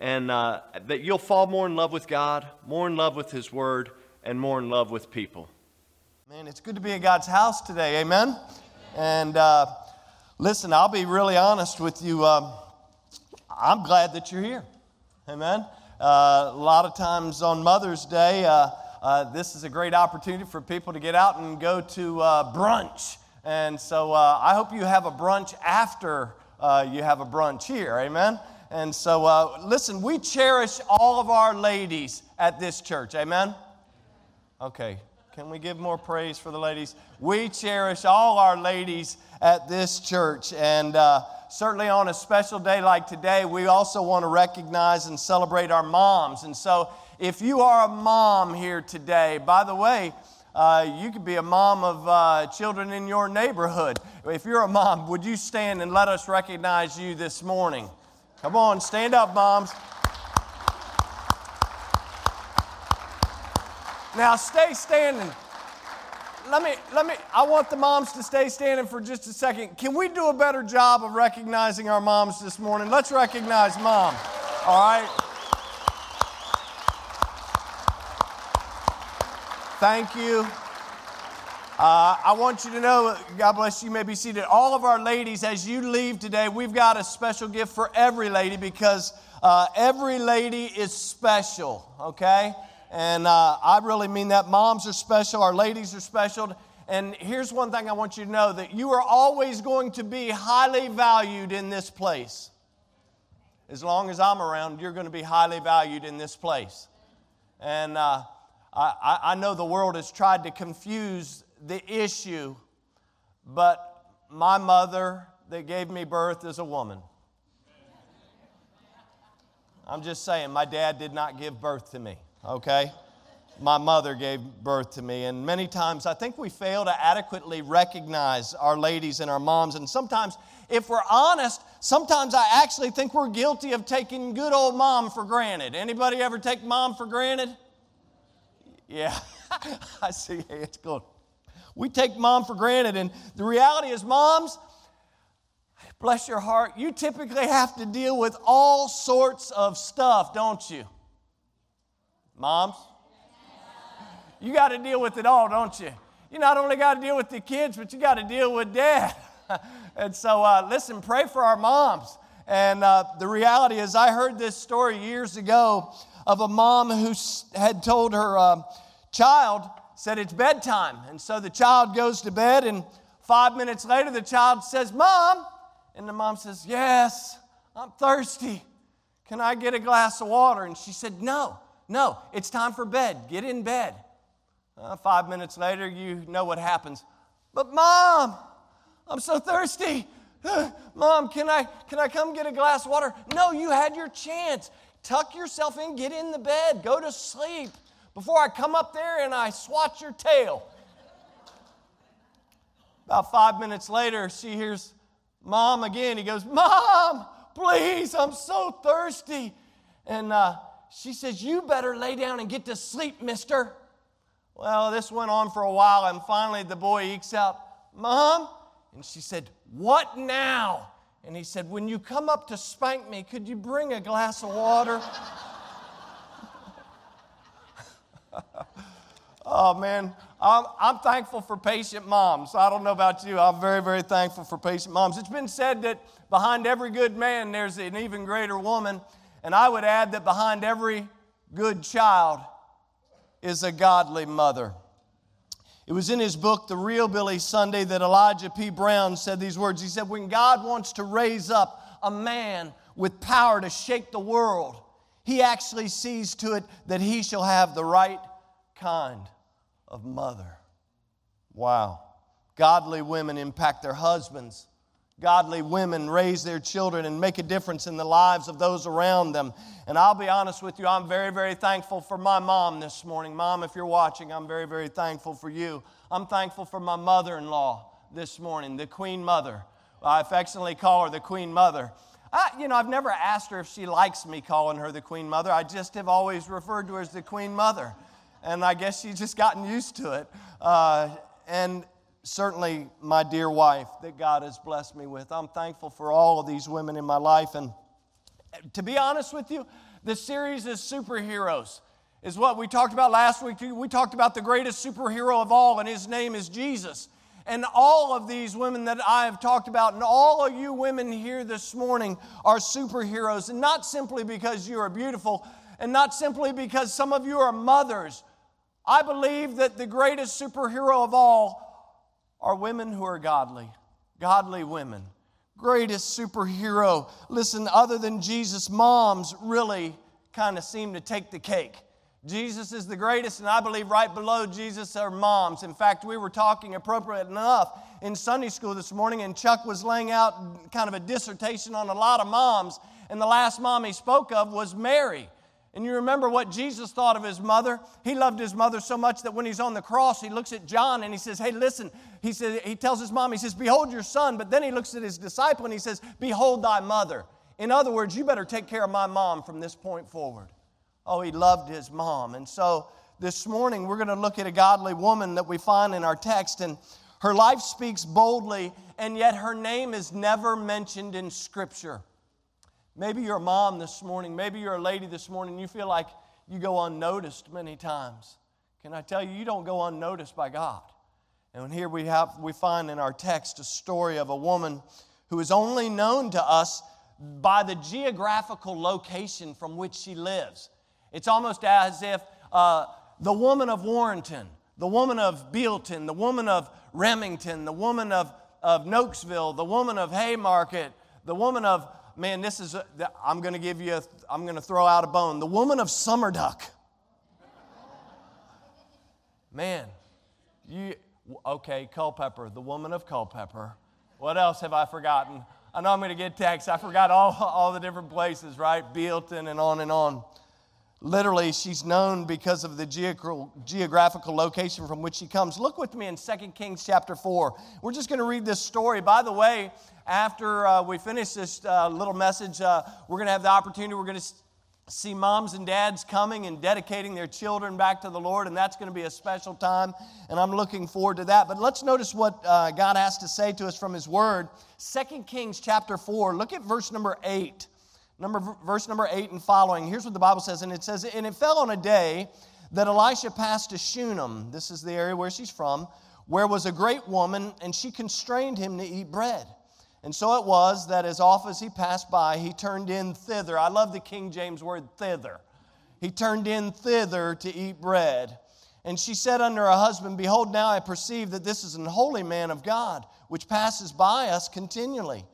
and uh, that you'll fall more in love with God, more in love with His Word, and more in love with people. Man, it's good to be in God's house today. Amen. And uh, listen, I'll be really honest with you. Um, I'm glad that you're here. Amen. Uh, a lot of times on Mother's Day, uh, uh, this is a great opportunity for people to get out and go to uh, brunch. And so I hope you have a brunch after you have a brunch here. Amen. And so, uh, listen, we cherish all of our ladies at this church. Amen? Okay. Can we give more praise for the ladies? We cherish all our ladies at this church. And uh, certainly on a special day like today, we also want to recognize and celebrate our moms. And so, if you are a mom here today, by the way, uh, you could be a mom of uh, children in your neighborhood. If you're a mom, would you stand and let us recognize you this morning? Come on, stand up, moms. Now stay standing. Let me, let me, I want the moms to stay standing for just a second. Can we do a better job of recognizing our moms this morning? Let's recognize mom. All right? Thank you. Uh, I want you to know, God bless you, you may be seated. All of our ladies, as you leave today, we've got a special gift for every lady because uh, every lady is special, okay? And uh, I really mean that. Moms are special, our ladies are special. And here's one thing I want you to know that you are always going to be highly valued in this place. As long as I'm around, you're going to be highly valued in this place. And uh, I, I know the world has tried to confuse the issue, but my mother that gave me birth is a woman. I'm just saying, my dad did not give birth to me, okay? My mother gave birth to me. And many times I think we fail to adequately recognize our ladies and our moms. And sometimes, if we're honest, sometimes I actually think we're guilty of taking good old mom for granted. Anybody ever take mom for granted? Yeah, I see. It's good. We take mom for granted. And the reality is, moms, bless your heart, you typically have to deal with all sorts of stuff, don't you? Moms? You got to deal with it all, don't you? You not only got to deal with the kids, but you got to deal with dad. and so, uh, listen, pray for our moms. And uh, the reality is, I heard this story years ago of a mom who had told her uh, child, said it's bedtime. And so the child goes to bed, and five minutes later, the child says, Mom. And the mom says, Yes, I'm thirsty. Can I get a glass of water? And she said, No, no, it's time for bed. Get in bed. Uh, five minutes later, you know what happens. But, Mom, I'm so thirsty. Mom, can I, can I come get a glass of water? No, you had your chance. Tuck yourself in, get in the bed, go to sleep before I come up there and I swat your tail. About five minutes later, she hears mom again. He goes, Mom, please, I'm so thirsty. And uh, she says, You better lay down and get to sleep, mister. Well, this went on for a while, and finally the boy ekes out, Mom? And she said, What now? And he said, When you come up to spank me, could you bring a glass of water? oh, man. I'm, I'm thankful for patient moms. I don't know about you. I'm very, very thankful for patient moms. It's been said that behind every good man, there's an even greater woman. And I would add that behind every good child is a godly mother. It was in his book, The Real Billy Sunday, that Elijah P. Brown said these words. He said, When God wants to raise up a man with power to shake the world, he actually sees to it that he shall have the right kind of mother. Wow. Godly women impact their husbands, godly women raise their children and make a difference in the lives of those around them. And I'll be honest with you, I'm very, very thankful for my mom this morning. Mom, if you're watching, I'm very, very thankful for you. I'm thankful for my mother in law this morning, the Queen Mother. I affectionately call her the Queen Mother. I, you know, I've never asked her if she likes me calling her the Queen Mother. I just have always referred to her as the Queen Mother. And I guess she's just gotten used to it. Uh, and certainly my dear wife that God has blessed me with. I'm thankful for all of these women in my life. And to be honest with you, the series is superheroes, is what we talked about last week. We talked about the greatest superhero of all, and his name is Jesus. And all of these women that I have talked about, and all of you women here this morning are superheroes. And not simply because you are beautiful, and not simply because some of you are mothers. I believe that the greatest superhero of all are women who are godly, godly women. Greatest superhero. Listen, other than Jesus, moms really kind of seem to take the cake. Jesus is the greatest, and I believe right below Jesus are moms. In fact, we were talking appropriate enough in Sunday school this morning, and Chuck was laying out kind of a dissertation on a lot of moms, and the last mom he spoke of was Mary. And you remember what Jesus thought of his mother? He loved his mother so much that when he's on the cross, he looks at John and he says, Hey, listen. He, says, he tells his mom, He says, Behold your son. But then he looks at his disciple and he says, Behold thy mother. In other words, you better take care of my mom from this point forward. Oh, he loved his mom. And so this morning, we're going to look at a godly woman that we find in our text. And her life speaks boldly, and yet her name is never mentioned in Scripture. Maybe you're a mom this morning. Maybe you're a lady this morning. You feel like you go unnoticed many times. Can I tell you, you don't go unnoticed by God. And here we have we find in our text a story of a woman who is only known to us by the geographical location from which she lives. It's almost as if uh, the woman of Warrenton, the woman of Bealton, the woman of Remington, the woman of, of Nokesville, the woman of Haymarket, the woman of man, this is, a, I'm going to give you, a, I'm going to throw out a bone. The woman of Summerduck. Man, you, okay, Culpeper, the woman of Culpeper. What else have I forgotten? I know I'm going to get text. I forgot all, all the different places, right? Bealton and on and on. Literally, she's known because of the geographical location from which she comes. Look with me in 2 Kings chapter 4. We're just going to read this story. By the way, after uh, we finish this uh, little message, uh, we're going to have the opportunity, we're going to see moms and dads coming and dedicating their children back to the Lord, and that's going to be a special time, and I'm looking forward to that. But let's notice what uh, God has to say to us from His Word. 2 Kings chapter 4, look at verse number 8 number, verse number 8 and following. Here's what the Bible says, and it says, And it fell on a day that Elisha passed to Shunem, this is the area where she's from, where was a great woman, and she constrained him to eat bread. And so it was that as oft as he passed by, he turned in thither. I love the King James word thither. He turned in thither to eat bread. And she said unto her husband, Behold, now I perceive that this is an holy man of God, which passes by us continually.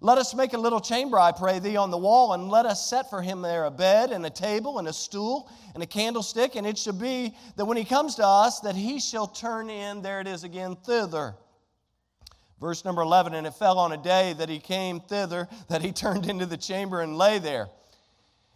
Let us make a little chamber, I pray thee, on the wall, and let us set for him there a bed and a table and a stool and a candlestick. And it shall be that when he comes to us, that he shall turn in, there it is again, thither. Verse number 11, and it fell on a day that he came thither, that he turned into the chamber and lay there.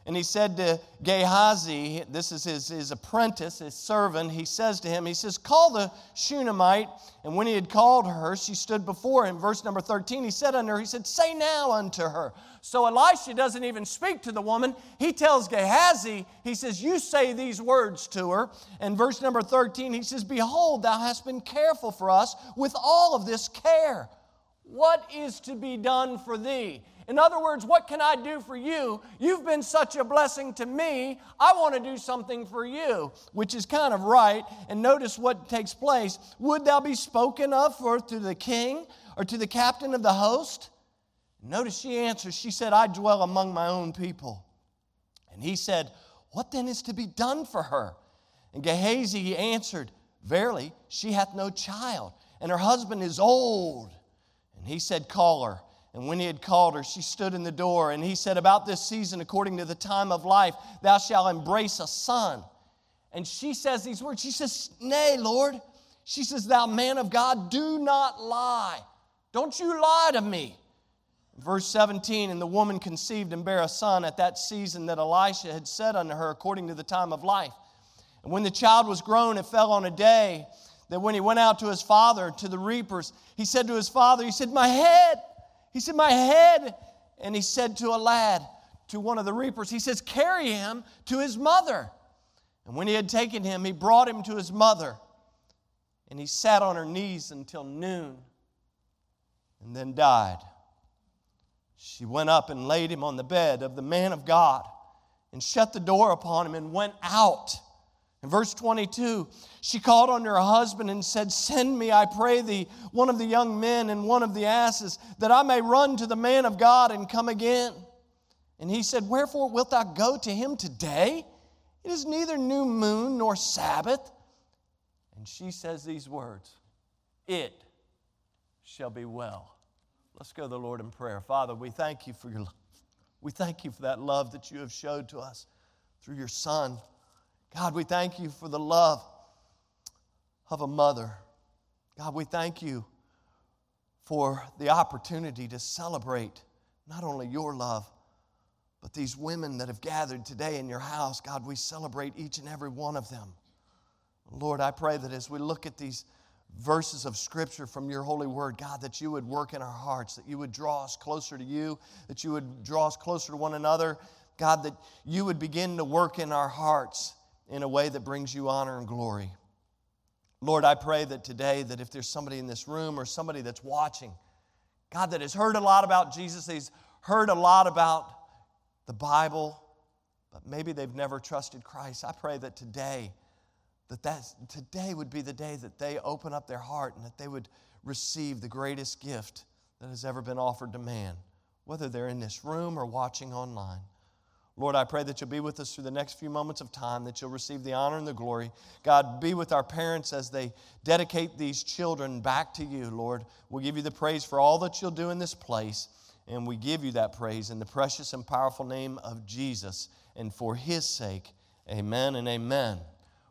And he said to Gehazi, this is his, his apprentice, his servant, he says to him, he says, Call the Shunammite. And when he had called her, she stood before him. Verse number 13, he said unto her, he said, Say now unto her. So Elisha doesn't even speak to the woman. He tells Gehazi, he says, You say these words to her. And verse number 13, he says, Behold, thou hast been careful for us with all of this care. What is to be done for thee? In other words, what can I do for you? You've been such a blessing to me. I want to do something for you, which is kind of right. And notice what takes place. Would thou be spoken of for to the king or to the captain of the host? Notice she answers. She said, I dwell among my own people. And he said, What then is to be done for her? And Gehazi answered, Verily, she hath no child, and her husband is old. And he said, Call her. And when he had called her, she stood in the door. And he said, About this season, according to the time of life, thou shalt embrace a son. And she says these words. She says, Nay, Lord. She says, Thou man of God, do not lie. Don't you lie to me. Verse 17, and the woman conceived and bare a son at that season that Elisha had said unto her, according to the time of life. And when the child was grown, it fell on a day that when he went out to his father, to the reapers, he said to his father, He said, My head. He said, My head. And he said to a lad, to one of the reapers, He says, Carry him to his mother. And when he had taken him, he brought him to his mother. And he sat on her knees until noon and then died. She went up and laid him on the bed of the man of God and shut the door upon him and went out. In verse 22, she called on her husband and said, Send me, I pray thee, one of the young men and one of the asses, that I may run to the man of God and come again. And he said, Wherefore wilt thou go to him today? It is neither new moon nor Sabbath. And she says these words It shall be well. Let's go to the Lord in prayer. Father, we thank you for your love. We thank you for that love that you have showed to us through your Son. God, we thank you for the love of a mother. God, we thank you for the opportunity to celebrate not only your love, but these women that have gathered today in your house. God, we celebrate each and every one of them. Lord, I pray that as we look at these verses of Scripture from your holy word, God, that you would work in our hearts, that you would draw us closer to you, that you would draw us closer to one another. God, that you would begin to work in our hearts in a way that brings you honor and glory. Lord, I pray that today, that if there's somebody in this room or somebody that's watching, God, that has heard a lot about Jesus, he's heard a lot about the Bible, but maybe they've never trusted Christ. I pray that today, that that today would be the day that they open up their heart and that they would receive the greatest gift that has ever been offered to man, whether they're in this room or watching online. Lord, I pray that you'll be with us through the next few moments of time, that you'll receive the honor and the glory. God, be with our parents as they dedicate these children back to you, Lord. We'll give you the praise for all that you'll do in this place, and we give you that praise in the precious and powerful name of Jesus, and for his sake, amen and amen.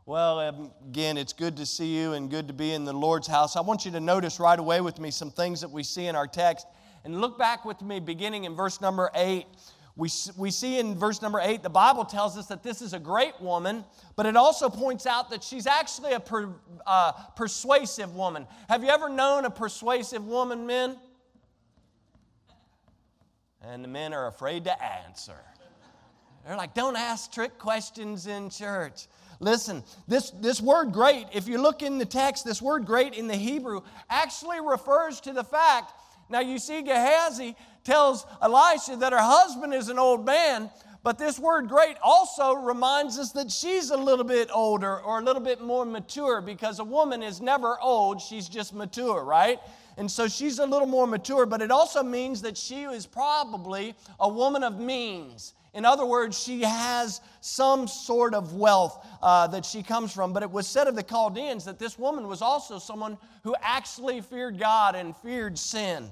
Well, um, again, it's good to see you and good to be in the Lord's house. I want you to notice right away with me some things that we see in our text. And look back with me, beginning in verse number 8 we, we see in verse number eight, the Bible tells us that this is a great woman, but it also points out that she's actually a per, uh, persuasive woman. Have you ever known a persuasive woman, men? And the men are afraid to answer. They're like, don't ask trick questions in church. Listen, this, this word great, if you look in the text, this word great in the Hebrew actually refers to the fact. Now, you see, Gehazi tells Elisha that her husband is an old man, but this word great also reminds us that she's a little bit older or a little bit more mature because a woman is never old, she's just mature, right? And so she's a little more mature, but it also means that she is probably a woman of means. In other words, she has some sort of wealth uh, that she comes from. But it was said of the Chaldeans that this woman was also someone who actually feared God and feared sin.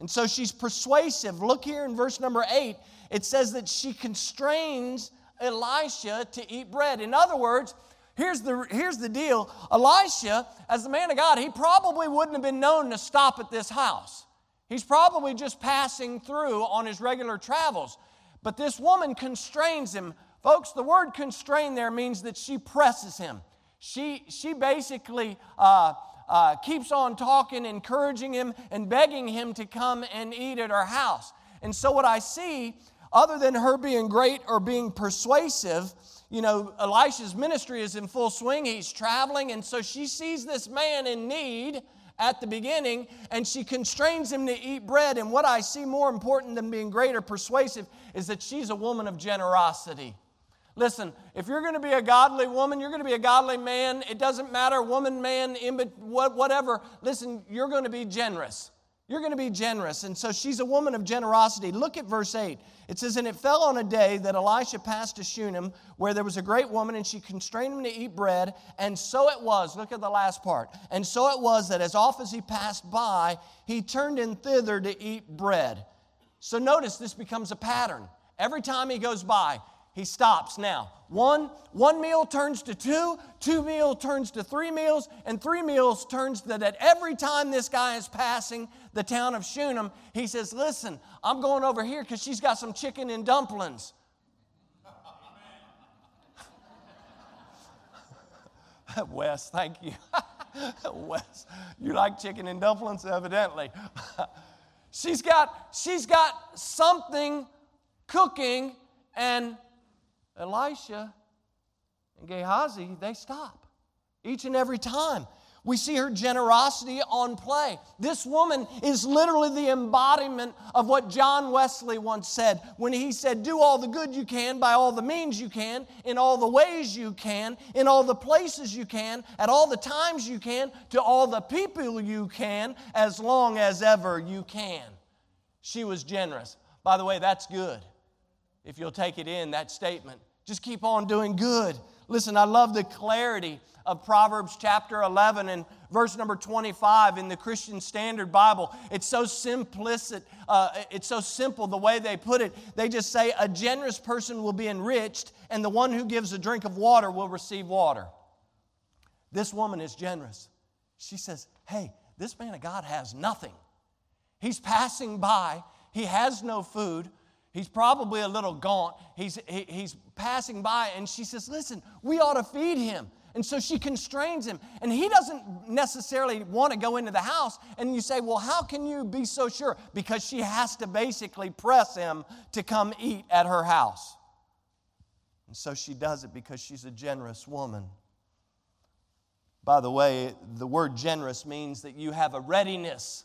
And so she's persuasive. Look here in verse number eight. It says that she constrains Elisha to eat bread. In other words, here's the, here's the deal Elisha, as the man of God, he probably wouldn't have been known to stop at this house. He's probably just passing through on his regular travels. But this woman constrains him. Folks, the word constrain there means that she presses him. She, she basically uh, uh, keeps on talking, encouraging him, and begging him to come and eat at her house. And so, what I see, other than her being great or being persuasive, you know, Elisha's ministry is in full swing. He's traveling, and so she sees this man in need at the beginning and she constrains him to eat bread. And what I see more important than being great or persuasive is that she's a woman of generosity. Listen, if you're going to be a godly woman, you're going to be a godly man, it doesn't matter, woman, man, whatever. Listen, you're going to be generous. You're going to be generous. And so she's a woman of generosity. Look at verse 8. It says, And it fell on a day that Elisha passed to Shunem, where there was a great woman, and she constrained him to eat bread. And so it was, look at the last part. And so it was that as oft as he passed by, he turned in thither to eat bread. So notice this becomes a pattern. Every time he goes by, he stops now. One, one meal turns to two, two meal turns to three meals, and three meals turns that every time this guy is passing the town of Shunem, he says, Listen, I'm going over here because she's got some chicken and dumplings. Wes, thank you. Wes, you like chicken and dumplings, evidently. she's got she's got something cooking and Elisha and Gehazi, they stop each and every time. We see her generosity on play. This woman is literally the embodiment of what John Wesley once said when he said, Do all the good you can by all the means you can, in all the ways you can, in all the places you can, at all the times you can, to all the people you can, as long as ever you can. She was generous. By the way, that's good. If you'll take it in, that statement. Just keep on doing good. Listen, I love the clarity of Proverbs chapter 11 and verse number 25 in the Christian Standard Bible. It's so simplistic, uh, it's so simple the way they put it. They just say, A generous person will be enriched, and the one who gives a drink of water will receive water. This woman is generous. She says, Hey, this man of God has nothing. He's passing by, he has no food. He's probably a little gaunt. He's, he, he's passing by, and she says, Listen, we ought to feed him. And so she constrains him. And he doesn't necessarily want to go into the house. And you say, Well, how can you be so sure? Because she has to basically press him to come eat at her house. And so she does it because she's a generous woman. By the way, the word generous means that you have a readiness.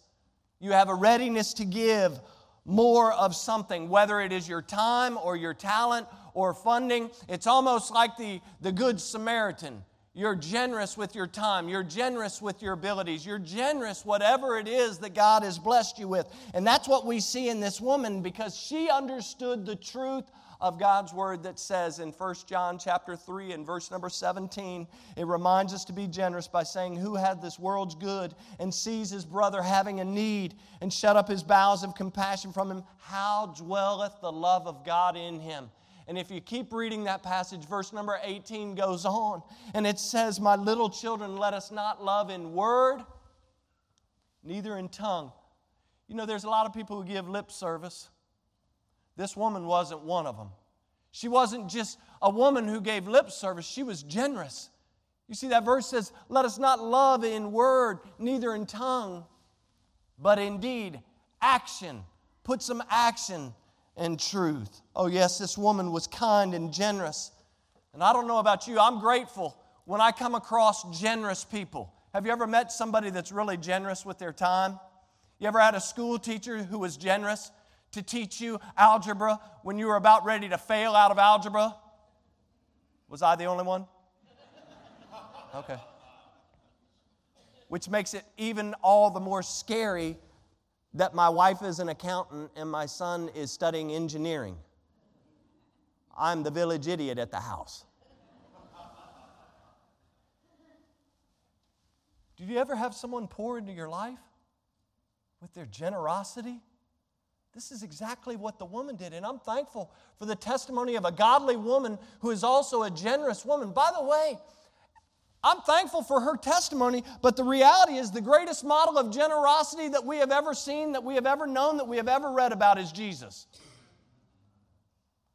You have a readiness to give more of something, whether it is your time or your talent or funding. It's almost like the, the Good Samaritan. You're generous with your time. You're generous with your abilities. You're generous, whatever it is that God has blessed you with. And that's what we see in this woman because she understood the truth of God's word that says in 1 John chapter 3 and verse number 17, it reminds us to be generous by saying, Who had this world's good and sees his brother having a need and shut up his bowels of compassion from him? How dwelleth the love of God in him? And if you keep reading that passage, verse number 18 goes on, and it says, My little children, let us not love in word, neither in tongue. You know, there's a lot of people who give lip service. This woman wasn't one of them. She wasn't just a woman who gave lip service, she was generous. You see, that verse says, Let us not love in word, neither in tongue, but in deed, action. Put some action and truth. Oh, yes, this woman was kind and generous. And I don't know about you, I'm grateful when I come across generous people. Have you ever met somebody that's really generous with their time? You ever had a school teacher who was generous? To teach you algebra when you were about ready to fail out of algebra? Was I the only one? Okay. Which makes it even all the more scary that my wife is an accountant and my son is studying engineering. I'm the village idiot at the house. Did you ever have someone pour into your life with their generosity? This is exactly what the woman did. And I'm thankful for the testimony of a godly woman who is also a generous woman. By the way, I'm thankful for her testimony, but the reality is the greatest model of generosity that we have ever seen, that we have ever known, that we have ever read about is Jesus.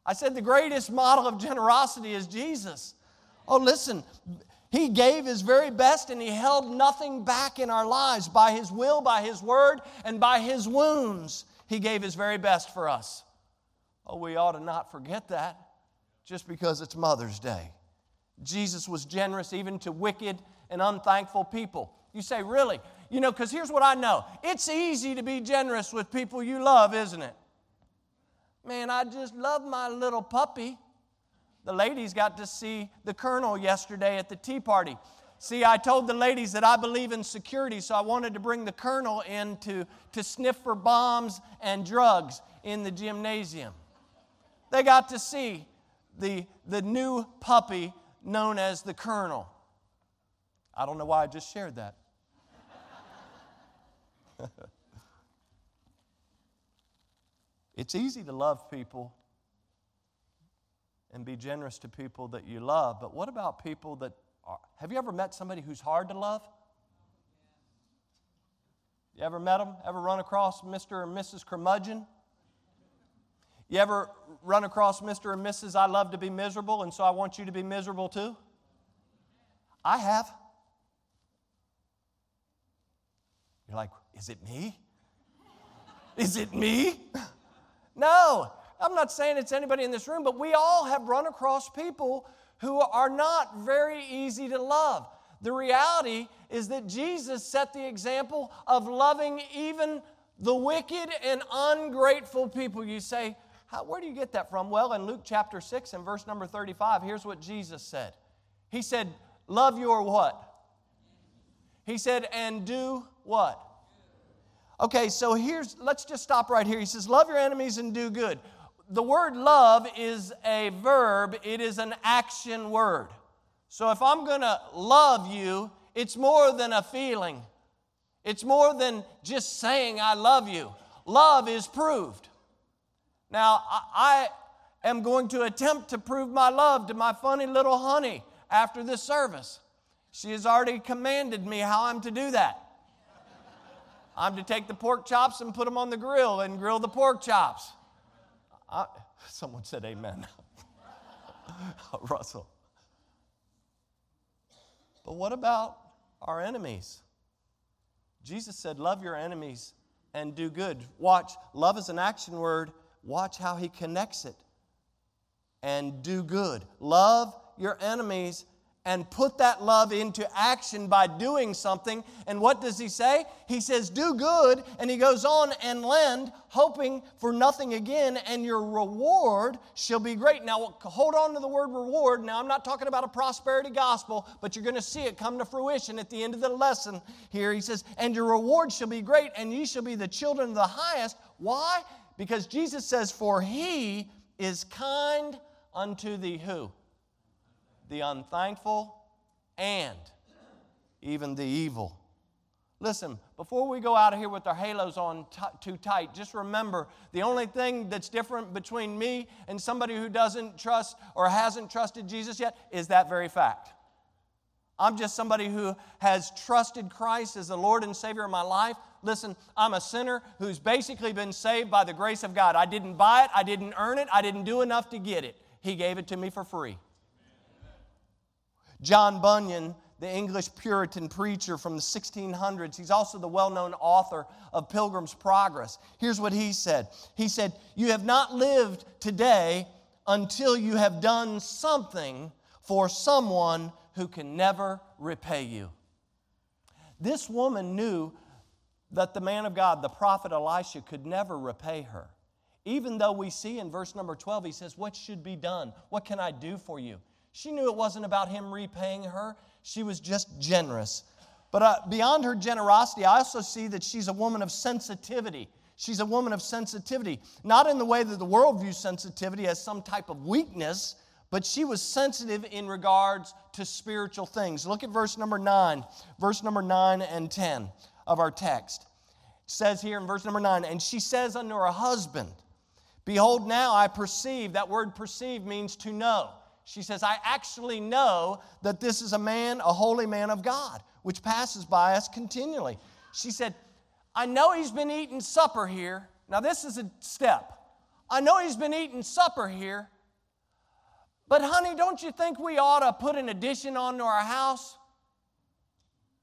I said the greatest model of generosity is Jesus. Oh, listen, he gave his very best and he held nothing back in our lives by his will, by his word, and by his wounds. He gave His very best for us. Oh, we ought to not forget that just because it's Mother's Day. Jesus was generous even to wicked and unthankful people. You say, really? You know, because here's what I know it's easy to be generous with people you love, isn't it? Man, I just love my little puppy. The ladies got to see the colonel yesterday at the tea party. See, I told the ladies that I believe in security, so I wanted to bring the colonel in to, to sniff for bombs and drugs in the gymnasium. They got to see the, the new puppy known as the colonel. I don't know why I just shared that. it's easy to love people and be generous to people that you love. But what about people that have you ever met somebody who's hard to love? You ever met them? Ever run across Mr. and Mrs. Curmudgeon? You ever run across Mr. and Mrs. I love to be miserable, and so I want you to be miserable too? I have. You're like, is it me? Is it me? No, I'm not saying it's anybody in this room, but we all have run across people who are not very easy to love. The reality is that Jesus set the example of loving even the wicked and ungrateful people. You say, where do you get that from? Well, in Luke chapter 6 and verse number 35, here's what Jesus said. He said, Love your what? He said, and do what? Okay, so here's, let's just stop right here. He says, Love your enemies and do good. The word love is a verb, it is an action word. So if I'm going to love you, it's more than a feeling. It's more than just saying I love you. Love is proved. Now, I, am going to attempt to prove my love to my funny little honey after this service. She has already commanded me how I'm to do that. I'm to take the pork chops and put them on the grill and grill the pork chops. I, someone said amen. Oh, Russell. But what about our enemies? Jesus said, Love your enemies and do good. Watch, love is an action word. Watch how he connects it. And do good. Love your enemies and put that love into action by doing something. And what does he say? He says, Do good. And he goes on and lend, hoping for nothing again, and your reward shall be great. Now, hold on to the word reward. Now, I'm not talking about a prosperity gospel, but you're going to see it come to fruition at the end of the lesson here. He says, And your reward shall be great, and ye shall be the children of the highest. Why? Because Jesus says, For he is kind unto the who? The unthankful, and even the evil. Listen, before we go out of here with our halos on t- too tight, just remember the only thing that's different between me and somebody who doesn't trust or hasn't trusted Jesus yet is that very fact. I'm just somebody who has trusted Christ as the Lord and Savior of my life. Listen, I'm a sinner who's basically been saved by the grace of God. I didn't buy it, I didn't earn it, I didn't do enough to get it. He gave it to me for free. John Bunyan, the English Puritan preacher from the 1600s, he's also the well known author of Pilgrim's Progress. Here's what he said He said, You have not lived today until you have done something for someone who can never repay you. This woman knew that the man of God, the prophet Elisha, could never repay her. Even though we see in verse number 12, he says, What should be done? What can I do for you? She knew it wasn't about him repaying her, she was just generous. But uh, beyond her generosity, I also see that she's a woman of sensitivity. She's a woman of sensitivity, not in the way that the world views sensitivity as some type of weakness, but she was sensitive in regards to spiritual things. Look at verse number 9, verse number 9 and 10 of our text. It says here in verse number 9, and she says unto her husband, Behold, now I perceive, that word perceive means to know. She says, I actually know that this is a man, a holy man of God, which passes by us continually. She said, I know he's been eating supper here. Now, this is a step. I know he's been eating supper here, but honey, don't you think we ought to put an addition onto our house?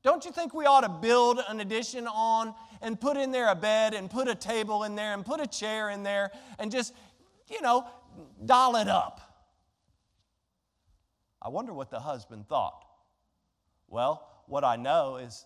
Don't you think we ought to build an addition on and put in there a bed and put a table in there and put a chair in there and just, you know, doll it up? I wonder what the husband thought. Well, what I know is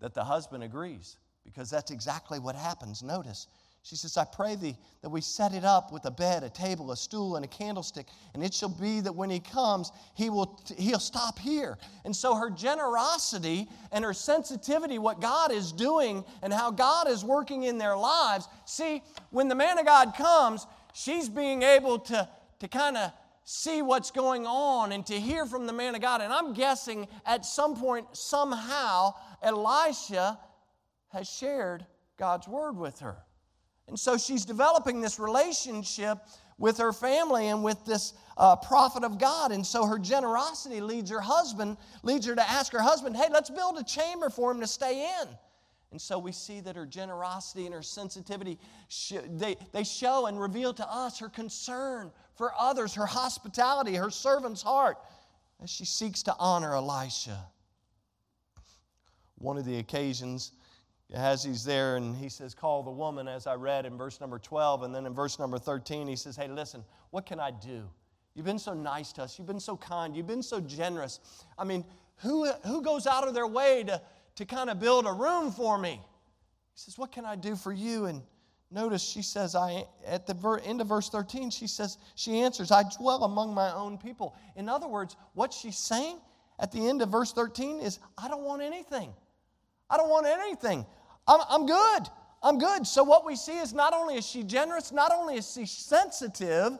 that the husband agrees because that's exactly what happens. Notice, she says, I pray thee that we set it up with a bed, a table, a stool, and a candlestick, and it shall be that when he comes, he will he'll stop here. And so her generosity and her sensitivity, what God is doing and how God is working in their lives. See, when the man of God comes, she's being able to, to kind of see what's going on and to hear from the man of God. And I'm guessing at some point, somehow, Elisha has shared God's word with her. And so she's developing this relationship with her family and with this a prophet of God. And so her generosity leads her husband, leads her to ask her husband, hey, let's build a chamber for him to stay in. And so we see that her generosity and her sensitivity, they, they show and reveal to us her concern for others, her hospitality, her servant's heart, as she seeks to honor Elisha. One of the occasions, as he's there and he says, Call the woman, as I read in verse number 12. And then in verse number 13, he says, Hey, listen, what can I do? You've been so nice to us. You've been so kind. You've been so generous. I mean, who, who goes out of their way to, to kind of build a room for me? He says, What can I do for you? And notice she says, I, at the end of verse 13, she says, She answers, I dwell among my own people. In other words, what she's saying at the end of verse 13 is, I don't want anything. I don't want anything. I'm, I'm good. I'm good. So, what we see is not only is she generous, not only is she sensitive,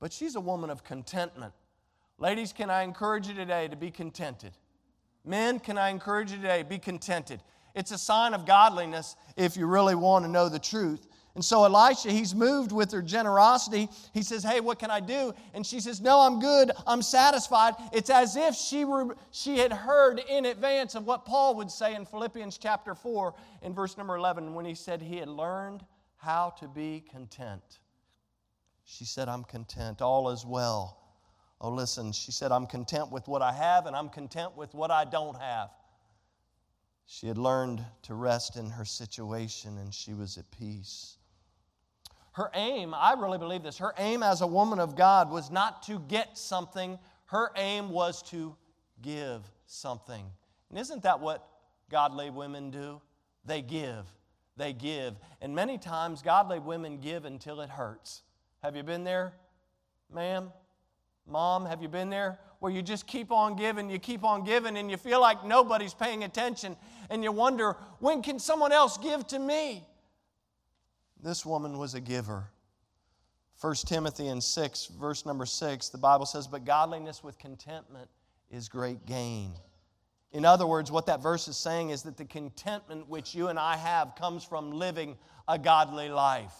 but she's a woman of contentment. Ladies, can I encourage you today to be contented? Men, can I encourage you today? Be contented. It's a sign of godliness if you really want to know the truth. And so Elisha, he's moved with her generosity. He says, Hey, what can I do? And she says, No, I'm good. I'm satisfied. It's as if she, were, she had heard in advance of what Paul would say in Philippians chapter 4 in verse number 11 when he said he had learned how to be content. She said, I'm content. All is well. Oh, listen, she said, I'm content with what I have and I'm content with what I don't have. She had learned to rest in her situation and she was at peace. Her aim, I really believe this, her aim as a woman of God was not to get something, her aim was to give something. And isn't that what godly women do? They give. They give. And many times, godly women give until it hurts. Have you been there, ma'am? Mom, have you been there? Where you just keep on giving, you keep on giving, and you feel like nobody's paying attention, and you wonder, when can someone else give to me? This woman was a giver. 1 Timothy and 6, verse number 6, the Bible says, But godliness with contentment is great gain. In other words, what that verse is saying is that the contentment which you and I have comes from living a godly life.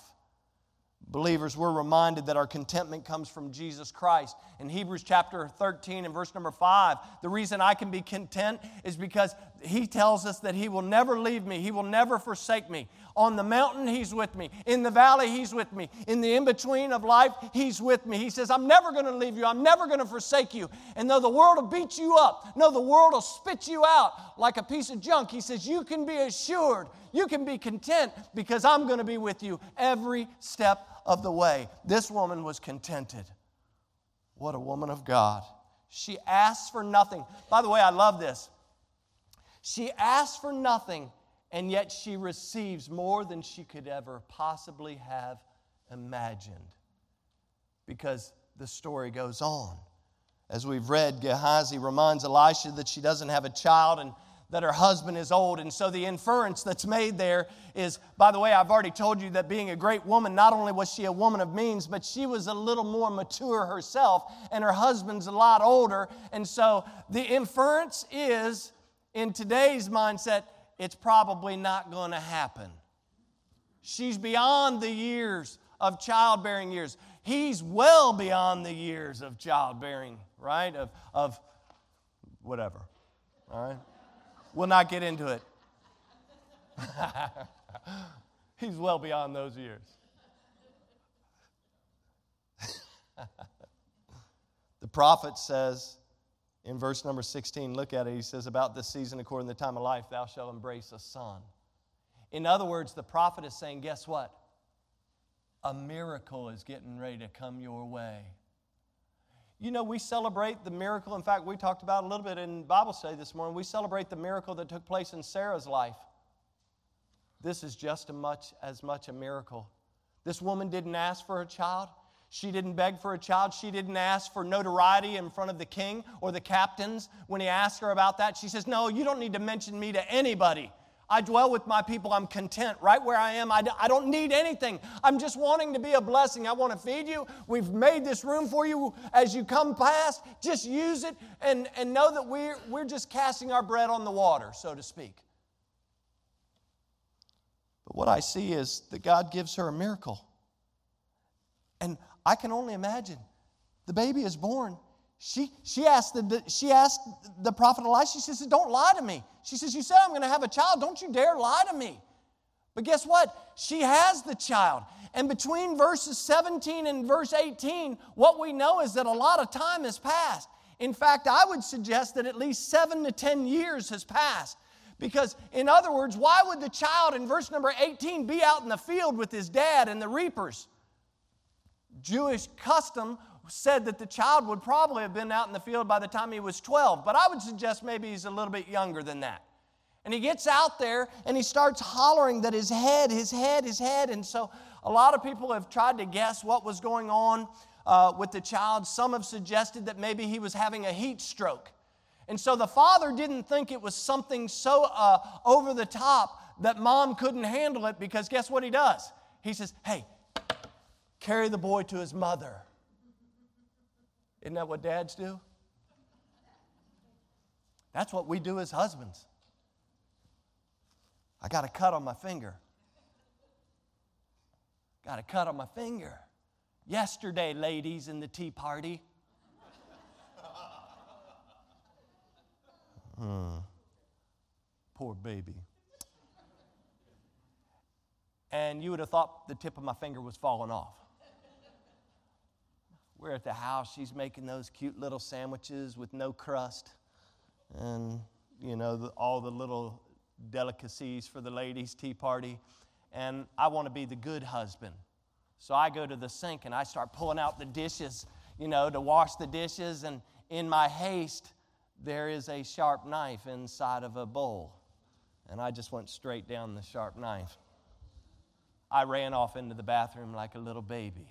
Believers, we're reminded that our contentment comes from Jesus Christ. In Hebrews chapter 13 and verse number 5, the reason I can be content is because he tells us that he will never leave me, he will never forsake me. On the mountain, He's with me. In the valley, He's with me. In the in between of life, He's with me. He says, I'm never going to leave you. I'm never going to forsake you. And though the world will beat you up, no, the world will spit you out like a piece of junk, He says, You can be assured, you can be content because I'm going to be with you every step of the way. This woman was contented. What a woman of God. She asked for nothing. By the way, I love this. She asks for nothing and yet she receives more than she could ever possibly have imagined. Because the story goes on. As we've read, Gehazi reminds Elisha that she doesn't have a child and that her husband is old. And so the inference that's made there is by the way, I've already told you that being a great woman, not only was she a woman of means, but she was a little more mature herself, and her husband's a lot older. And so the inference is, in today's mindset, it's probably not going to happen. She's beyond the years of childbearing years. He's well beyond the years of childbearing, right? Of, of whatever, all right? We'll not get into it. He's well beyond those years. the prophet says, in verse number 16, look at it. He says, About this season, according to the time of life, thou shalt embrace a son. In other words, the prophet is saying, Guess what? A miracle is getting ready to come your way. You know, we celebrate the miracle. In fact, we talked about a little bit in Bible study this morning. We celebrate the miracle that took place in Sarah's life. This is just as much, as much a miracle. This woman didn't ask for a child. She didn't beg for a child. She didn't ask for notoriety in front of the king or the captains. When he asked her about that, she says, No, you don't need to mention me to anybody. I dwell with my people. I'm content right where I am. I, don't need anything. I'm just wanting to be a blessing. I want to feed you. We've made this room for you as you come past. Just use it and, and know that we're, we're just casting our bread on the water, so to speak. But what I see is that God gives her a miracle. And I can only imagine the baby is born, she, she, asked the, she asked the prophet Elisha, she says, Don't lie to me. She says, You said I'm going to have a child. Don't you dare lie to me. But guess what? She has the child. And between verses 17 and verse 18, what we know is that a lot of time has passed. In fact, I would suggest that at least seven to 10 years has passed. Because, in other words, why would the child in verse number 18 be out in the field with his dad and the reapers? Jewish custom said that the child would probably have been out in the field by the time he was 12, but I would suggest maybe he's a little bit younger than that. And he gets out there and he starts hollering that his head, his head, his head. And so a lot of people have tried to guess what was going on uh, with the child. Some have suggested that maybe he was having a heat stroke. And so the father didn't think it was something so uh, over the top that mom couldn't handle it because guess what he does? He says, Hey, carry the boy to his mother. Isn't that what dads do? That's what we do as husbands. I got a cut on my finger. Got a cut on my finger. Yesterday, ladies, in the tea party. Hmm. Poor baby. And you would have thought the tip of my finger was falling off. We're at the house. She's making those cute little sandwiches with no crust and, you know, the, all the little delicacies for the ladies' tea party. And I want to be the good husband. So I go to the sink and I start pulling out the dishes, you know, to wash the dishes. And in my haste, there is a sharp knife inside of a bowl. And I just went straight down the sharp knife. I ran off into the bathroom like a little baby.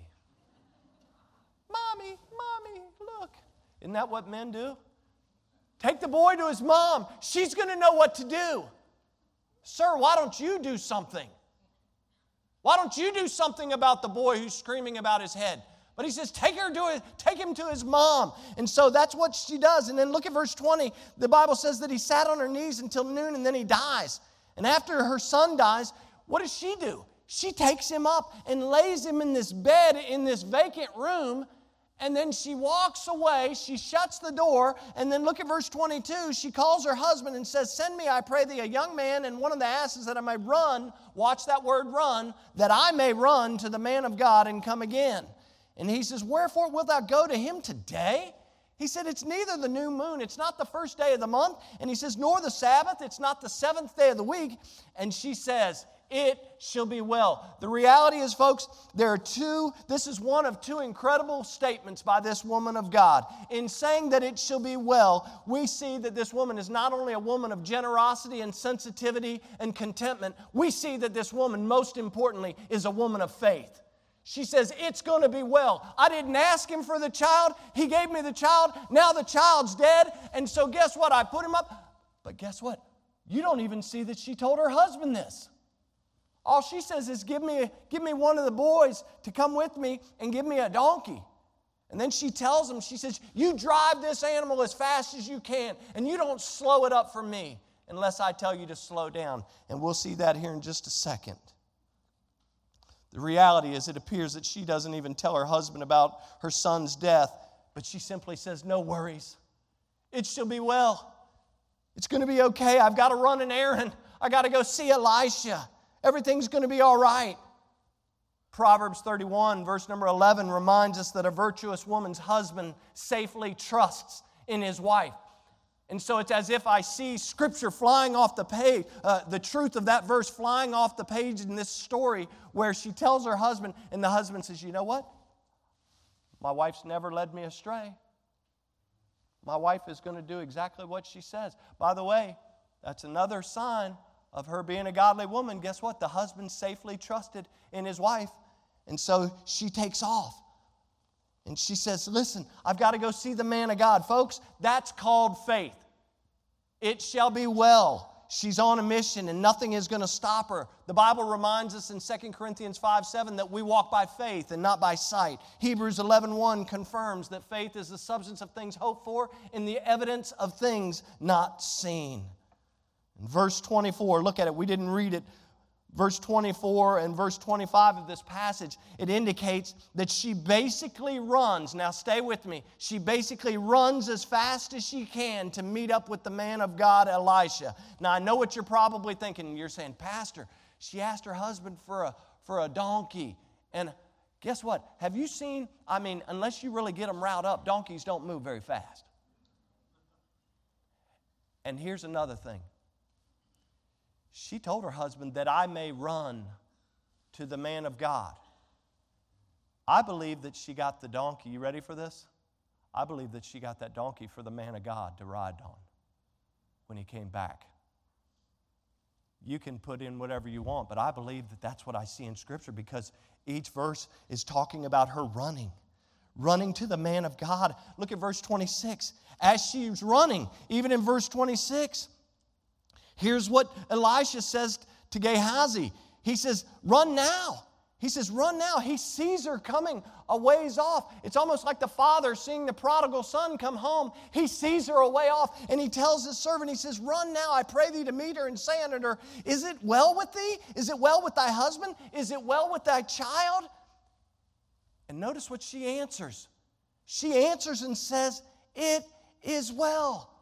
Isn't that what men do? Take the boy to his mom. She's going to know what to do. Sir, why don't you do something? Why don't you do something about the boy who's screaming about his head? But he says, take her to his, take him to his mom. And so that's what she does. And then look at verse 20. The Bible says that he sat on her knees until noon and then he dies. And after her son dies, what does she do? She takes him up and lays him in this bed in this vacant room and then she walks away, she shuts the door, and then look at verse 22. She calls her husband and says, Send me, I pray thee, a young man and one of the asses that I may run, watch that word run, that I may run to the man of God and come again. And he says, Wherefore wilt thou go to him today? He said, It's neither the new moon, it's not the first day of the month. And he says, Nor the Sabbath, it's not the seventh day of the week. And she says, it shall be well. The reality is, folks, there are two, this is one of two incredible statements by this woman of God. In saying that it shall be well, we see that this woman is not only a woman of generosity and sensitivity and contentment, we see that this woman, most importantly, is a woman of faith. She says, It's going to be well. I didn't ask him for the child. He gave me the child. Now the child's dead. And so, guess what? I put him up. But guess what? You don't even see that she told her husband this. All she says is, give me, give me one of the boys to come with me and give me a donkey. And then she tells him, she says, You drive this animal as fast as you can, and you don't slow it up for me unless I tell you to slow down. And we'll see that here in just a second. The reality is, it appears that she doesn't even tell her husband about her son's death, but she simply says, No worries. It shall be well. It's going to be okay. I've got to run an errand. I got to go see Elisha. Everything's going to be all right. Proverbs 31, verse number 11, reminds us that a virtuous woman's husband safely trusts in his wife. And so it's as if I see scripture flying off the page, uh, the truth of that verse flying off the page in this story where she tells her husband, and the husband says, You know what? My wife's never led me astray. My wife is going to do exactly what she says. By the way, that's another sign of her being a godly woman, guess what? The husband safely trusted in his wife. And so she takes off. And she says, Listen, I've got to go see the man of God. Folks, that's called faith. It shall be well. She's on a mission and nothing is going to stop her. The Bible reminds us in 2 Corinthians 5 7 that we walk by faith and not by sight. Hebrews 11 1 confirms that faith is the substance of things hoped for and the evidence of things not seen. In verse 24, look at it, we didn't read it. verse 24 and verse 25 of this passage, it indicates that she basically runs. Now, stay with me. She basically runs as fast as she can to meet up with the man of God, Elisha. Now, I know what you're probably thinking. You're saying, Pastor, she asked her husband for a, for a donkey. And guess what? Have you seen? I mean, unless you really get them riled up, donkeys don't move very fast. And here's another thing she told her husband that I may run to the man of God. I believe that she got the donkey. You ready for this? I believe that she got that donkey for the man of God to ride on when he came back. You can put in whatever you want, but I believe that that's what I see in Scripture because each verse is talking about her running, running to the man of God. Look at verse 26. As she's running, even in verse 26, Here's what Elisha says to Gehazi He says, Run now. He says, Run now. He sees her coming a ways off. It's almost like the father seeing the prodigal son come home. He sees her a way off and he tells his servant, He says, Run now, I pray thee to meet her and say unto her, Is it well with thee? Is it well with thy husband? Is it well with thy child? And notice what she answers. She answers and says, It is well.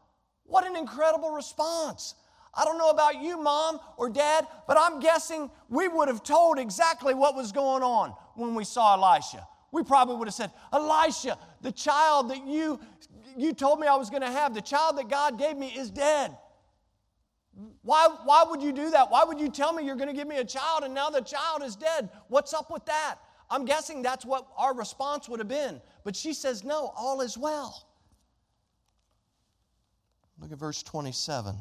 What an incredible response. I don't know about you, mom or dad, but I'm guessing we would have told exactly what was going on when we saw Elisha. We probably would have said, Elisha, the child that you, you told me I was going to have, the child that God gave me is dead. Why, why would you do that? Why would you tell me you're going to give me a child and now the child is dead? What's up with that? I'm guessing that's what our response would have been. But she says, No, all is well. Look at verse 27.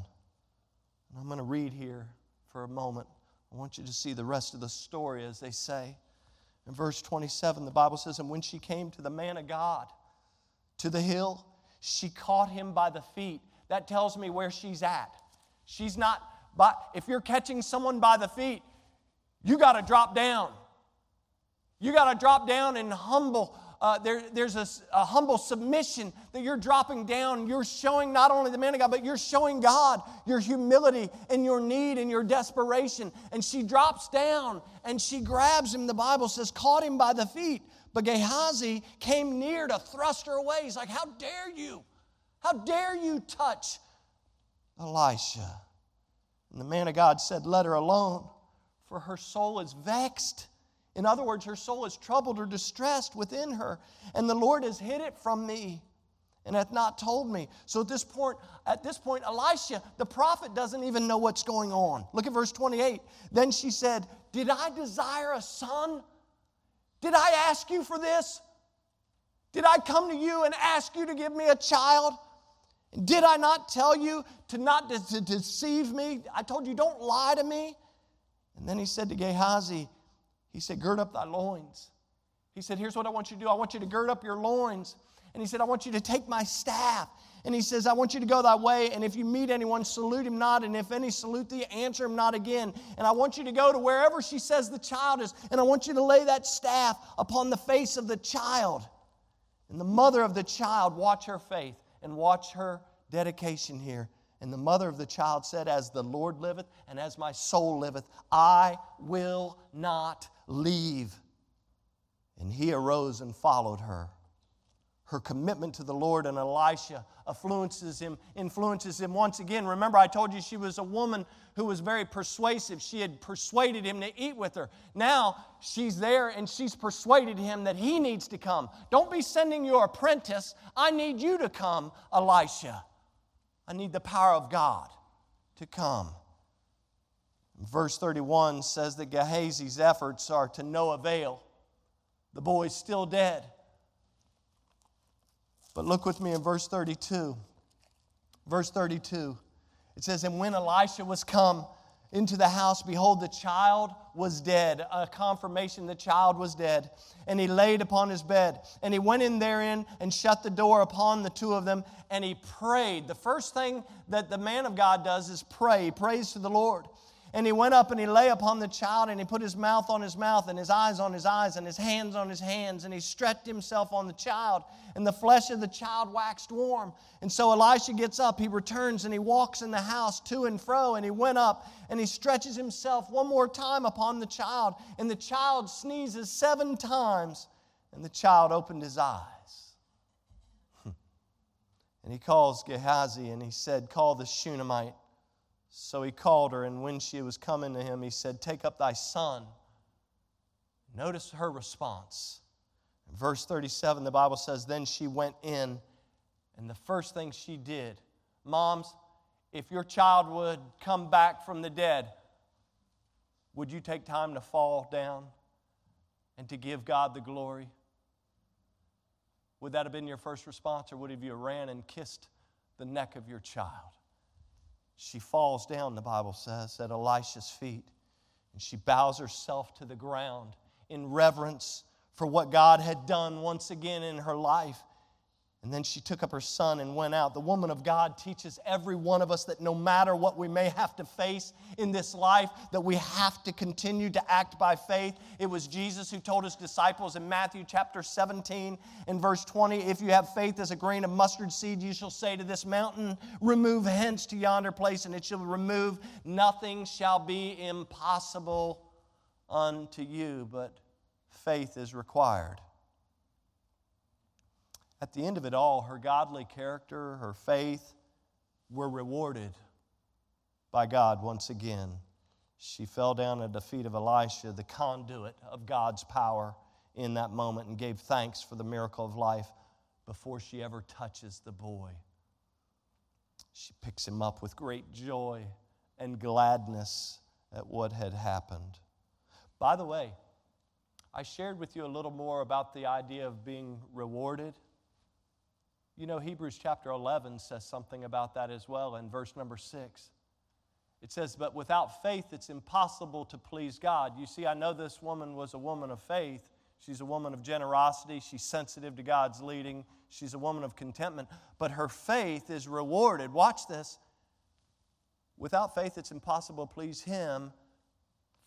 And I'm going to read here for a moment. I want you to see the rest of the story, as they say. In verse 27, the Bible says, And when she came to the man of God, to the hill, she caught him by the feet. That tells me where she's at. She's not, but if you're catching someone by the feet, you got to drop down. You got to drop down and humble uh, there, there's a, a, humble submission that you're dropping down. You're showing not only the man of God, but you're showing God your humility and your need and your desperation. And she drops down and she grabs him, the Bible says, caught him by the feet. But Gehazi came near to thrust her away. He's like, How dare you? How dare you touch Elisha? And the man of God said, Let her alone, for her soul is vexed in other words, her soul is troubled or distressed within her, and the Lord has hid it from me and hath not told me. So at this point, at this point, Elisha, the prophet, doesn't even know what's going on. Look at verse 28. Then she said, Did I desire a son? Did I ask you for this? Did I come to you and ask you to give me a child? Did I not tell you to not to, to deceive me? I told you, don't lie to me. And then he said to Gehazi, he said, Gird up thy loins. He said, Here's what I want you to do I want you to gird up your loins. And he said, I want you to take my staff. And he says, I want you to go thy way, and if you meet anyone, salute him not, and if any salute thee, answer him not again. And I want you to go to wherever she says the child is, and I want you to lay that staff upon the face of the child. And the mother of the child, watch her faith and watch her dedication here. And the mother of the child said, As the Lord liveth, and as my soul liveth, I will not Leave. And he arose and followed her. Her commitment to the Lord and Elisha influences him, influences him once again. Remember, I told you she was a woman who was very persuasive. She had persuaded him to eat with her. Now she's there and she's persuaded him that he needs to come. Don't be sending your apprentice. I need you to come, Elisha. I need the power of God to come. Verse 31 says that Gehazi's efforts are to no avail. The boy's still dead. But look with me in verse 32. Verse 32. It says, And when Elisha was come into the house, behold, the child was dead. A confirmation the child was dead. And he laid upon his bed. And he went in therein and shut the door upon the two of them. And he prayed. The first thing that the man of God does is pray. He prays to the Lord. And he went up and he lay upon the child, and he put his mouth on his mouth, and his eyes on his eyes, and his hands on his hands, and he stretched himself on the child, and the flesh of the child waxed warm. And so Elisha gets up, he returns, and he walks in the house to and fro, and he went up, and he stretches himself one more time upon the child, and the child sneezes seven times, and the child opened his eyes. And he calls Gehazi and he said, Call the Shunammite. So he called her, and when she was coming to him, he said, Take up thy son. Notice her response. In verse 37, the Bible says, Then she went in, and the first thing she did, moms, if your child would come back from the dead, would you take time to fall down and to give God the glory? Would that have been your first response, or would have you ran and kissed the neck of your child? She falls down, the Bible says, at Elisha's feet, and she bows herself to the ground in reverence for what God had done once again in her life. And then she took up her son and went out. The woman of God teaches every one of us that no matter what we may have to face in this life, that we have to continue to act by faith. It was Jesus who told his disciples in Matthew chapter 17 and verse 20 If you have faith as a grain of mustard seed, you shall say to this mountain, Remove hence to yonder place, and it shall remove. Nothing shall be impossible unto you, but faith is required. At the end of it all, her godly character, her faith were rewarded by God once again. She fell down at the feet of Elisha, the conduit of God's power in that moment, and gave thanks for the miracle of life before she ever touches the boy. She picks him up with great joy and gladness at what had happened. By the way, I shared with you a little more about the idea of being rewarded. You know, Hebrews chapter 11 says something about that as well in verse number 6. It says, But without faith, it's impossible to please God. You see, I know this woman was a woman of faith. She's a woman of generosity. She's sensitive to God's leading. She's a woman of contentment. But her faith is rewarded. Watch this. Without faith, it's impossible to please Him.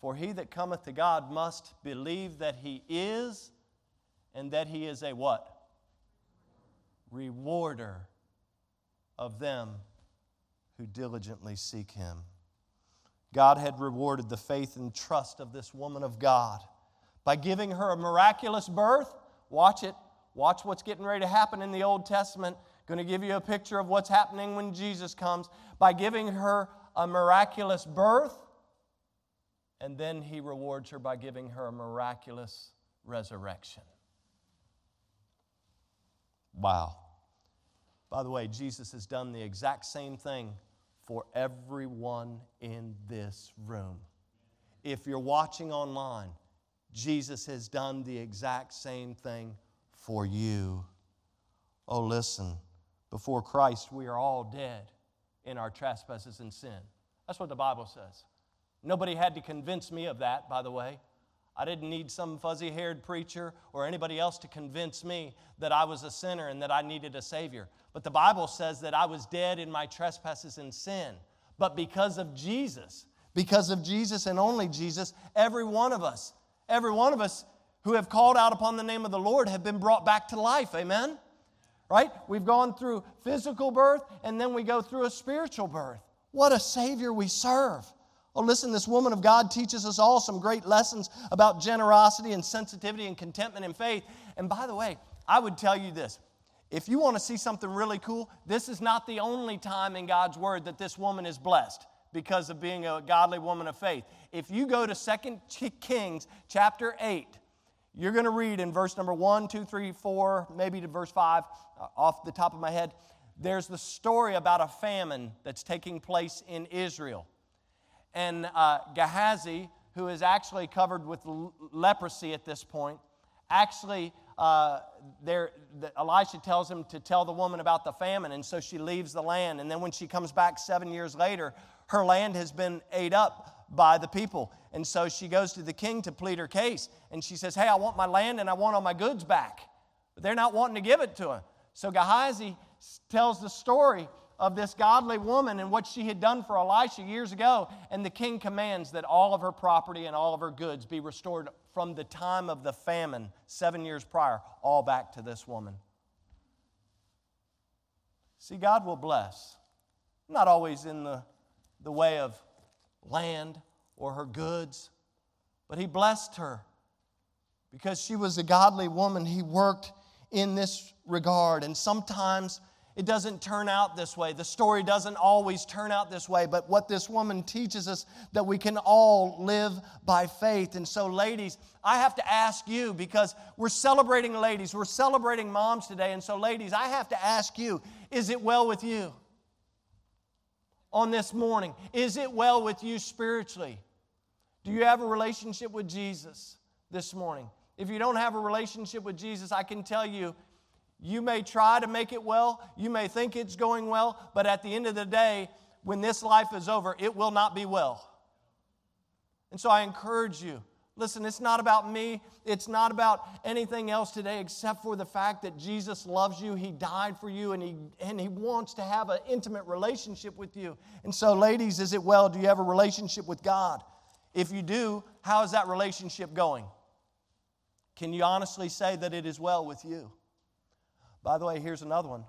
For he that cometh to God must believe that He is, and that He is a what? Rewarder of them who diligently seek him. God had rewarded the faith and trust of this woman of God by giving her a miraculous birth. Watch it. Watch what's getting ready to happen in the Old Testament. Going to give you a picture of what's happening when Jesus comes by giving her a miraculous birth. And then he rewards her by giving her a miraculous resurrection. Wow. By the way, Jesus has done the exact same thing for everyone in this room. If you're watching online, Jesus has done the exact same thing for you. Oh, listen, before Christ, we are all dead in our trespasses and sin. That's what the Bible says. Nobody had to convince me of that, by the way. I didn't need some fuzzy haired preacher or anybody else to convince me that I was a sinner and that I needed a Savior. But the Bible says that I was dead in my trespasses and sin. But because of Jesus, because of Jesus and only Jesus, every one of us, every one of us who have called out upon the name of the Lord have been brought back to life. Amen? Right? We've gone through physical birth and then we go through a spiritual birth. What a Savior we serve. Oh, listen, this woman of God teaches us all some great lessons about generosity and sensitivity and contentment and faith. And by the way, I would tell you this if you want to see something really cool, this is not the only time in God's Word that this woman is blessed because of being a godly woman of faith. If you go to 2 Kings chapter 8, you're going to read in verse number 1, 2, 3, 4, maybe to verse 5, uh, off the top of my head. There's the story about a famine that's taking place in Israel and uh, Gehazi, who is actually covered with leprosy at this point, actually, uh, there, the, Elisha tells him to tell the woman about the famine, and so she leaves the land. And then when she comes back seven years later, her land has been ate up by the people. And so she goes to the king to plead her case. And she says, Hey, I want my land and I want all my goods back. But they're not wanting to give it to her. So Gehazi tells the story of this godly woman and what she had done for Elisha years ago. And the king commands that all of her property and all of her goods be restored from the time of the famine, seven years prior, all back to this woman. See, God will bless. Not always in the, the way of land or her goods, but He blessed her because she was a godly woman. He worked in this regard. And sometimes it doesn't turn out this way. The story doesn't always turn out this way, but what this woman teaches us that we can all live by faith. And so ladies, I have to ask you because we're celebrating ladies, we're celebrating moms today. And so ladies, I have to ask you, is it well with you? On this morning, is it well with you spiritually? Do you have a relationship with Jesus this morning? If you don't have a relationship with Jesus, I can tell you you may try to make it well, you may think it's going well, but at the end of the day, when this life is over, it will not be well. And so I encourage you listen, it's not about me, it's not about anything else today except for the fact that Jesus loves you, He died for you, and He, and he wants to have an intimate relationship with you. And so, ladies, is it well? Do you have a relationship with God? If you do, how is that relationship going? Can you honestly say that it is well with you? By the way, here's another one.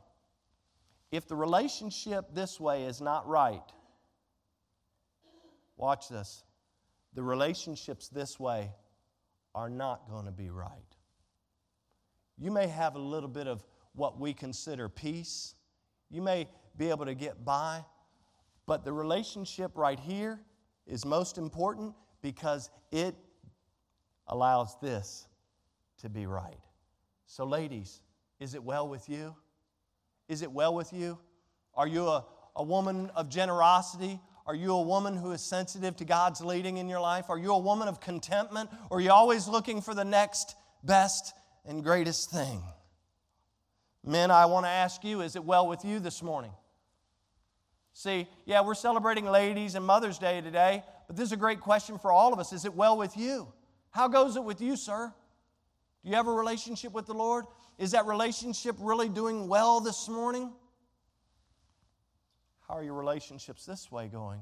If the relationship this way is not right, watch this. The relationships this way are not going to be right. You may have a little bit of what we consider peace. You may be able to get by, but the relationship right here is most important because it allows this to be right. So, ladies, is it well with you? Is it well with you? Are you a, a woman of generosity? Are you a woman who is sensitive to God's leading in your life? Are you a woman of contentment? Or are you always looking for the next best and greatest thing? Men, I want to ask you is it well with you this morning? See, yeah, we're celebrating ladies and Mother's Day today, but this is a great question for all of us. Is it well with you? How goes it with you, sir? Do you have a relationship with the Lord? Is that relationship really doing well this morning? How are your relationships this way going?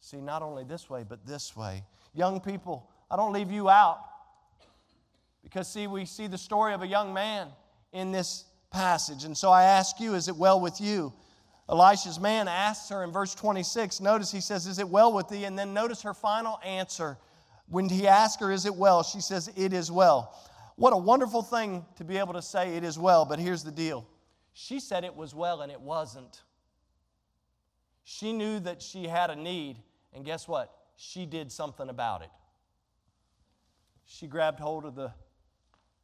See, not only this way, but this way. Young people, I don't leave you out. Because, see, we see the story of a young man in this passage. And so I ask you, is it well with you? Elisha's man asks her in verse 26. Notice he says, Is it well with thee? And then notice her final answer. When he asks her, Is it well? She says, It is well. What a wonderful thing to be able to say it is well, but here's the deal. She said it was well and it wasn't. She knew that she had a need, and guess what? She did something about it. She grabbed hold of the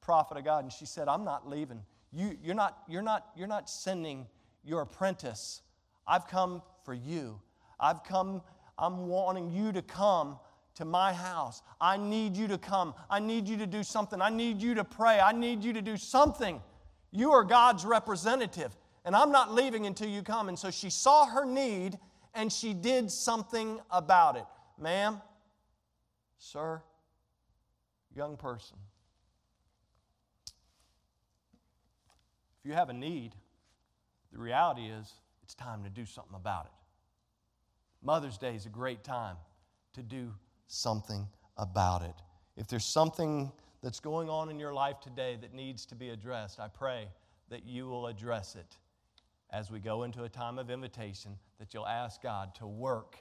prophet of God and she said, I'm not leaving. You, you're, not, you're, not, you're not sending your apprentice. I've come for you. I've come, I'm wanting you to come to my house. I need you to come. I need you to do something. I need you to pray. I need you to do something. You are God's representative, and I'm not leaving until you come. And so she saw her need and she did something about it. Ma'am, sir, young person, if you have a need, the reality is it's time to do something about it. Mother's Day is a great time to do something about it. If there's something that's going on in your life today that needs to be addressed, I pray that you will address it as we go into a time of invitation, that you'll ask God to work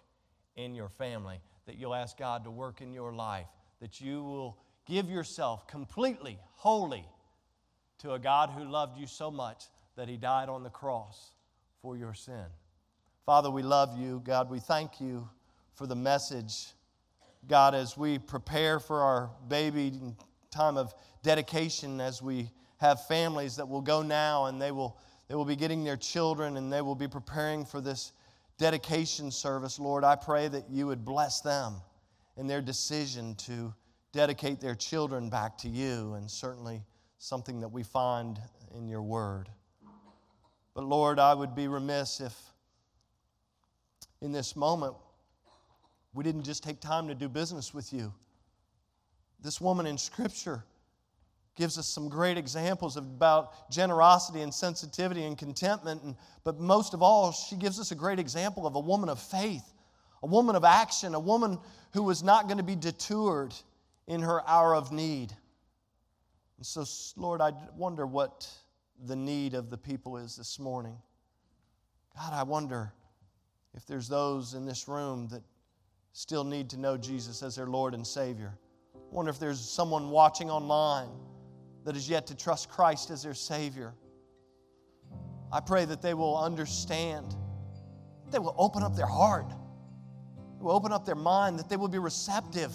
in your family, that you'll ask God to work in your life, that you will give yourself completely, wholly to a God who loved you so much that he died on the cross for your sin. Father, we love you. God, we thank you for the message God, as we prepare for our baby time of dedication, as we have families that will go now and they will, they will be getting their children and they will be preparing for this dedication service, Lord, I pray that you would bless them in their decision to dedicate their children back to you, and certainly something that we find in your word. But Lord, I would be remiss if in this moment we didn't just take time to do business with you. This woman in Scripture gives us some great examples about generosity and sensitivity and contentment. And, but most of all, she gives us a great example of a woman of faith, a woman of action, a woman who was not going to be detoured in her hour of need. And so, Lord, I wonder what the need of the people is this morning. God, I wonder if there's those in this room that still need to know Jesus as their Lord and Savior. I wonder if there's someone watching online that is yet to trust Christ as their Savior. I pray that they will understand, they will open up their heart, they will open up their mind, that they will be receptive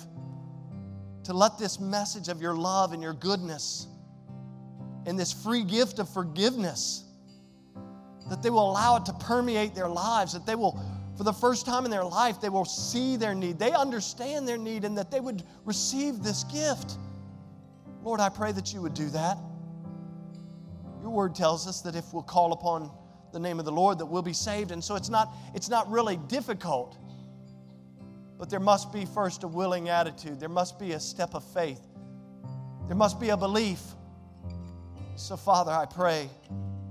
to let this message of your love and your goodness and this free gift of forgiveness that they will allow it to permeate their lives, that they will, for the first time in their life, they will see their need, they understand their need, and that they would receive this gift. Lord, I pray that you would do that. Your word tells us that if we'll call upon the name of the Lord, that we'll be saved. And so it's not, it's not really difficult, but there must be first a willing attitude. There must be a step of faith. There must be a belief. So, Father, I pray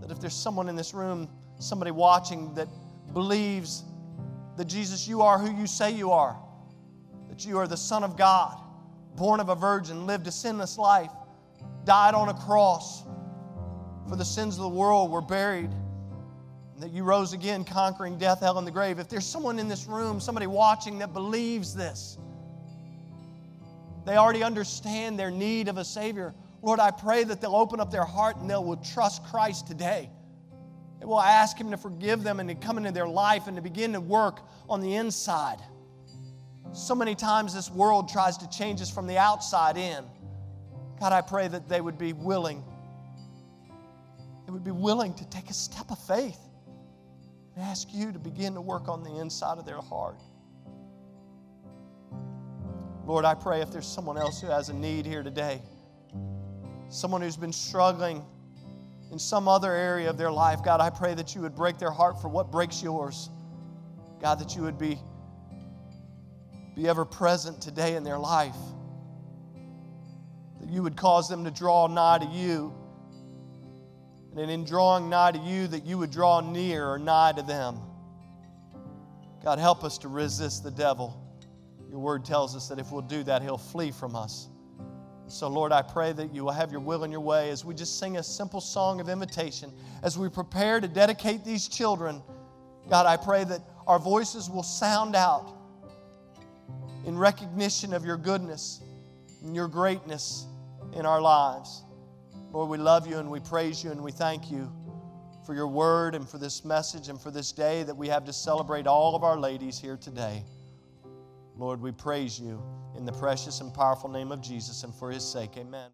that if there's someone in this room, somebody watching that believes that Jesus, you are who you say you are, that you are the Son of God, born of a virgin, lived a sinless life, died on a cross for the sins of the world, were buried, and that you rose again, conquering death, hell, and the grave. If there's someone in this room, somebody watching that believes this, they already understand their need of a Savior. Lord, I pray that they'll open up their heart and they will trust Christ today. They will ask Him to forgive them and to come into their life and to begin to work on the inside. So many times this world tries to change us from the outside in. God, I pray that they would be willing. They would be willing to take a step of faith and ask you to begin to work on the inside of their heart. Lord, I pray if there's someone else who has a need here today, someone who's been struggling in some other area of their life, God, I pray that you would break their heart for what breaks yours. God, that you would be, be ever present today in their life. That you would cause them to draw nigh to you. And in drawing nigh to you, that you would draw near or nigh to them. God, help us to resist the devil. Your word tells us that if we'll do that, he'll flee from us. So, Lord, I pray that you will have your will and your way as we just sing a simple song of invitation, as we prepare to dedicate these children. God, I pray that our voices will sound out in recognition of your goodness and your greatness in our lives. Lord, we love you and we praise you and we thank you for your word and for this message and for this day that we have to celebrate all of our ladies here today. Lord, we praise you in the precious and powerful name of Jesus and for his sake. Amen.